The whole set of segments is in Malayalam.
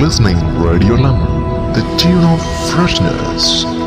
listening Radio Lemon, the tune of freshness.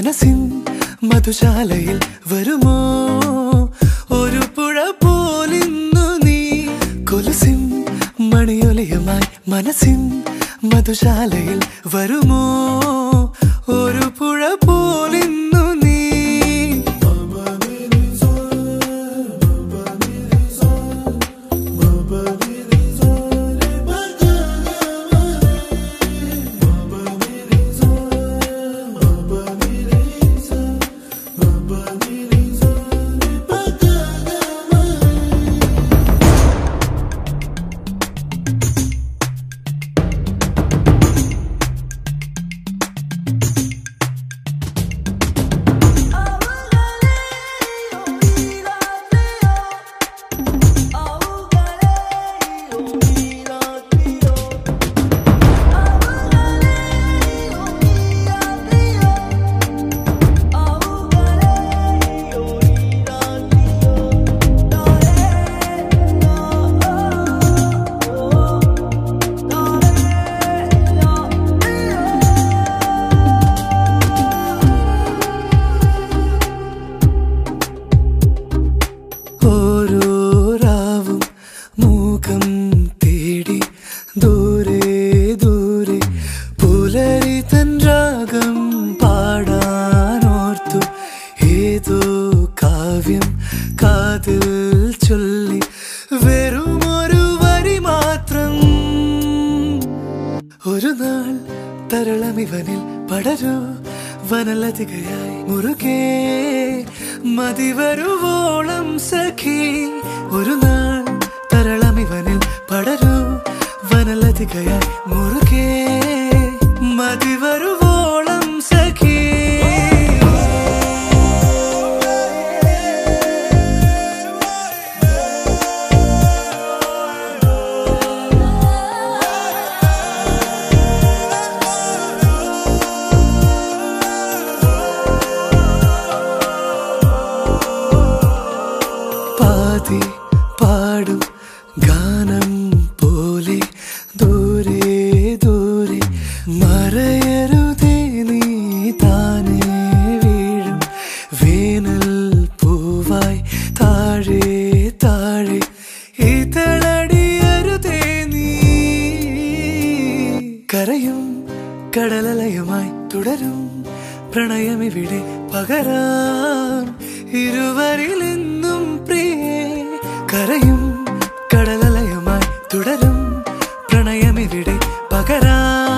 മനസ്സിൻ മധുശാലയിൽ വരുമോ? ഒരു പുഴ പോലിന്നു നീ കൊലുസിൻ മണിയൊലിയുമായി മനസ്സിൻ മധുശാലയിൽ വരുമോ? മതി വരുവോളം സഖി. ഒരു നാൾ ഇവനിൽ പടരൂ. വനലതികയായി മുറുകേ. മതി വരു പ്രണയം പ്രണയമിവിടെ പകരാം. ഇരുവരിലെന്നും പ്രിയേ കരയും കടലലയമായി തുടരും. പ്രണയമിവിടെ പകരാം.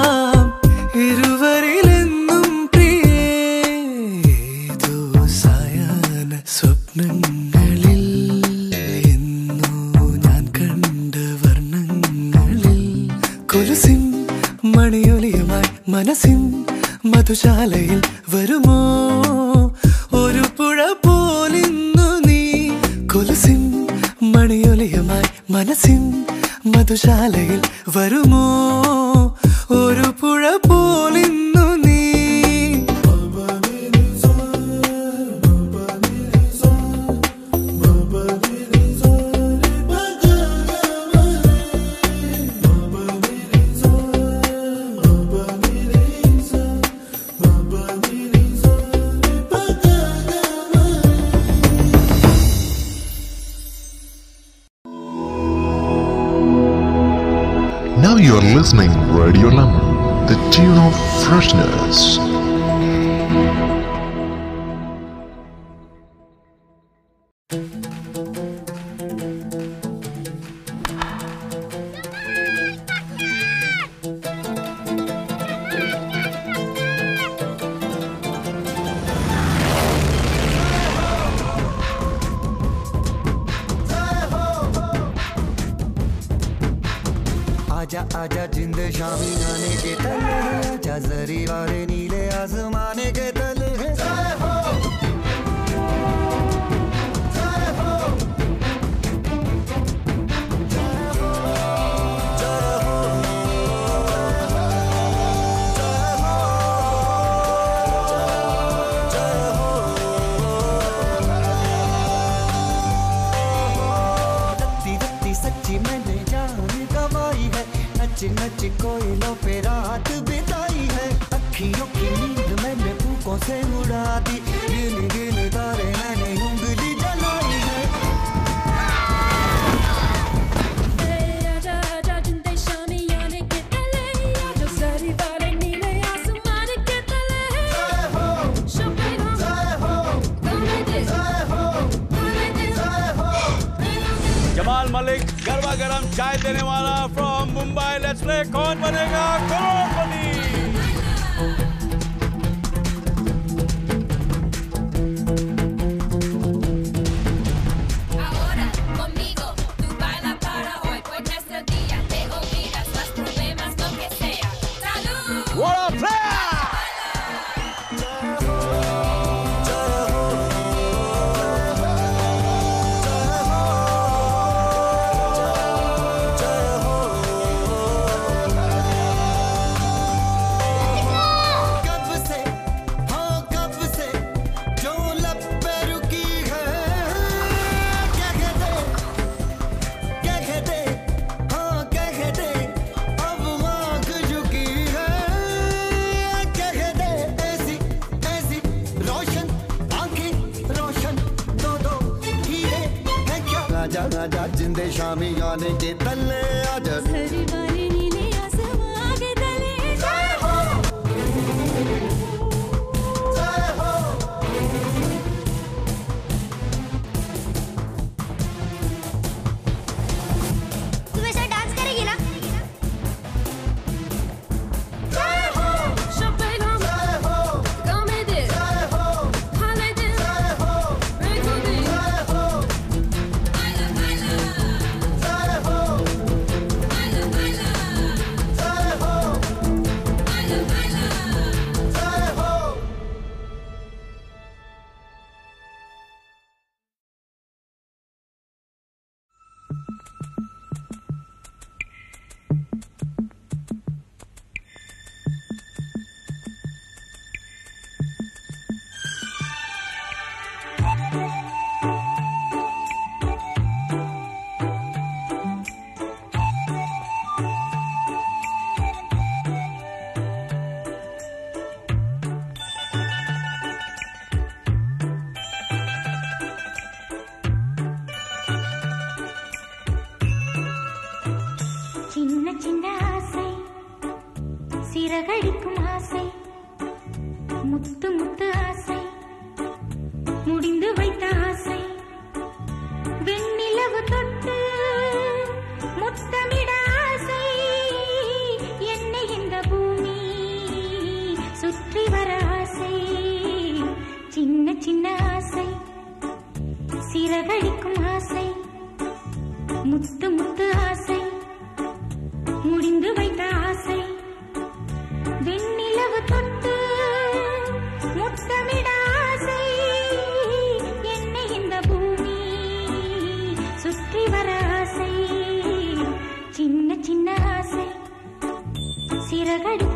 pajarito.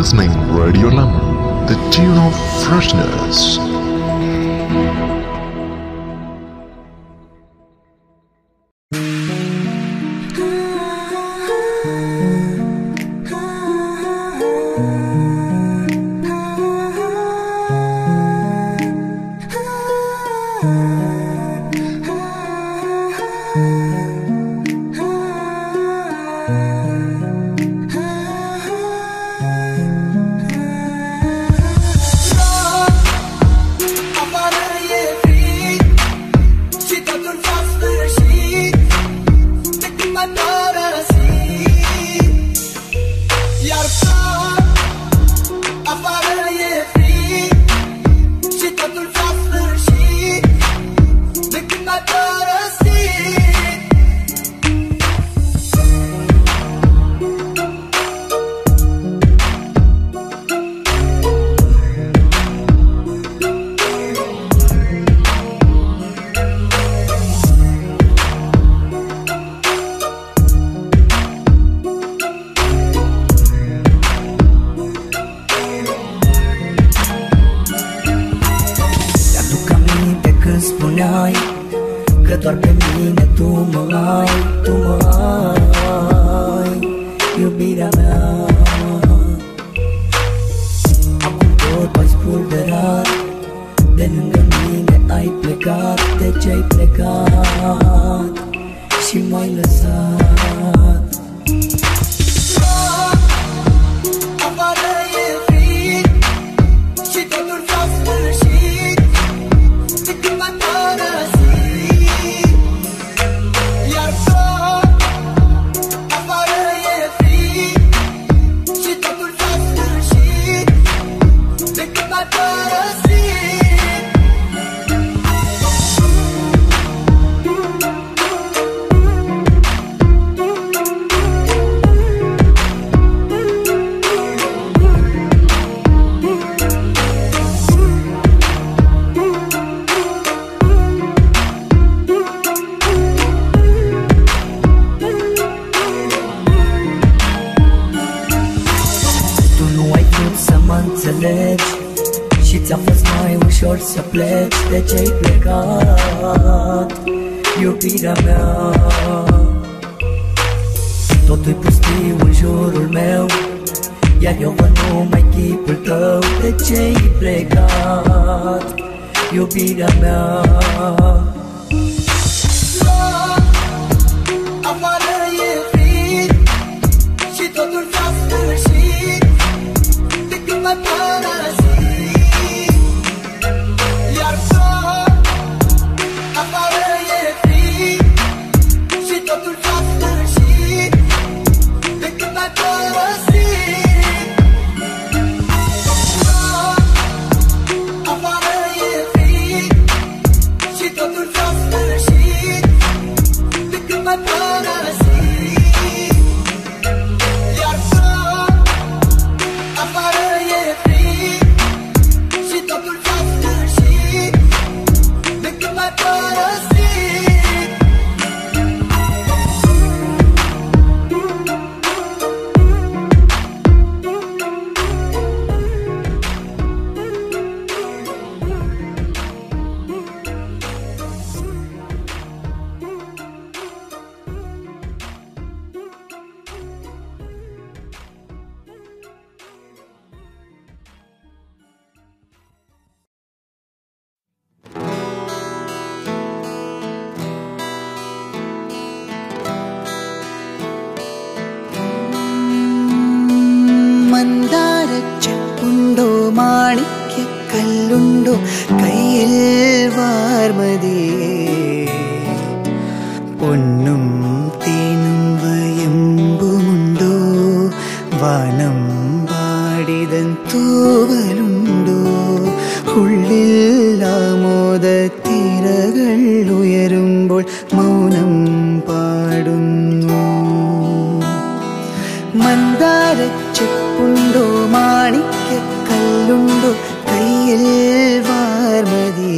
Listening Radio Lama, the tune of freshness.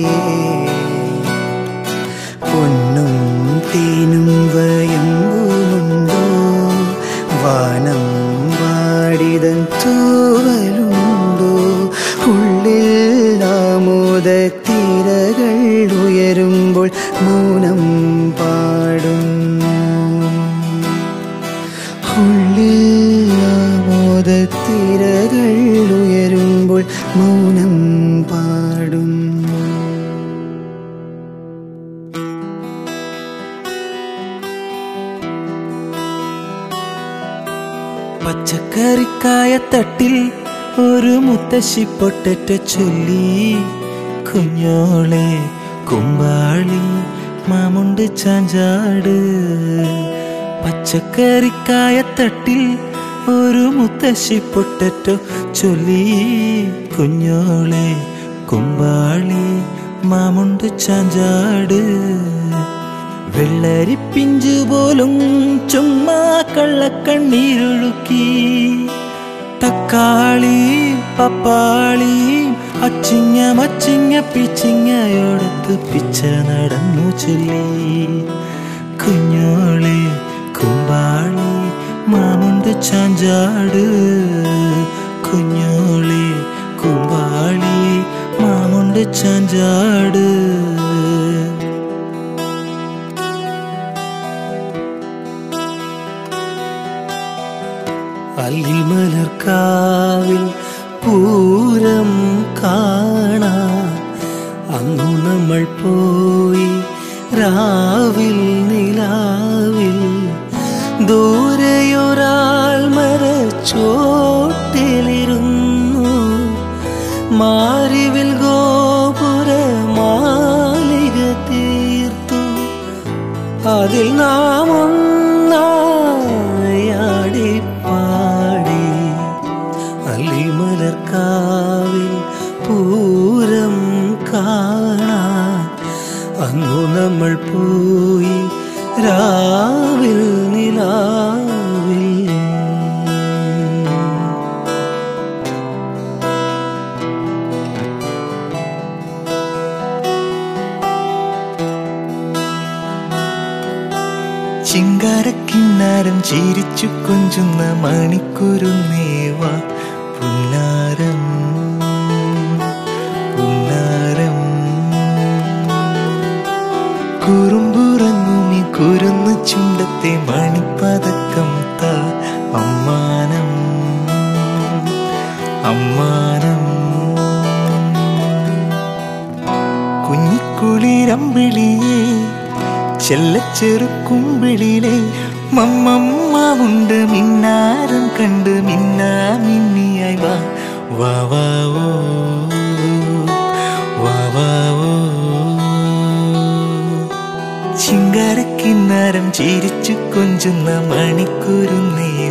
me. മുത്തശ്ശി പൊട്ടറ്റ ചൊല്ലി കുഞ്ഞോളെ കുമ്പാളി മാമുണ്ട് ചാഞ്ചാട്. പച്ചക്കറിക്കായ തട്ടിൽ ഒരു മുത്തശ്ശി പൊട്ടറ്റ ചൊല്ലി കുഞ്ഞോളെ കുമ്പാളി മാമുണ്ട് ചാഞ്ചാട്. വെള്ളരിപ്പിഞ്ചു പോലും ചുമ്മാ കള്ളക്കണ്ണീരൊഴുക്കി തക്കാളി പപ്പാളി അച്ചിങ്ങ മച്ചിങ്ങ പിച്ചിങ്ങയോടത്ത് പിച്ച നടന്നു ചൊല്ലി. കുഞ്ഞോളെ കുമ്പാളി മാമുണ്ട് ചാഞ്ചാട്. കുഞ്ഞോളെ കുമ്പാളി മാമുണ്ട് ചാഞ്ചാട്. അല്ലിമലർക്കാവിൽ പൂരം കാണാൻ അന്നു നമ്മൾ പോയി രാവിൽ നിലാവിൽ. ദൂരെയൊരാൾ മരച്ചോട്ടിലിരുന്നു. മാറിവിൽ ഗോപുര മാലിക തീർത്തു. അതിൽ നാം ചിരിച്ചു കൊഞ്ചുന്ന മേവ പുന്നാരം. പുന്നാരം. കുറുമ്പുറങ്ങുമി കുരുന്നു ചുണ്ടത്തെ മണിപ്പതക്കം താ അമ്മാനം. അമ്മാനം. കുഞ്ഞിക്കുളിരമ്പിളിയേ ചെല്ലച്ചെറുക്കുമ്പിളിലെ മമ്മമ്മാവുണ്ട് മിന്നാരം കണ്ട് മിന്നാ മിന്നിയായി വാ. വാ വാ ഓ. ചിങ്കാരക്കിന്നാരം ചിരിച്ചു കൊഞ്ചുന്ന മണിക്കുരുന്നേവാ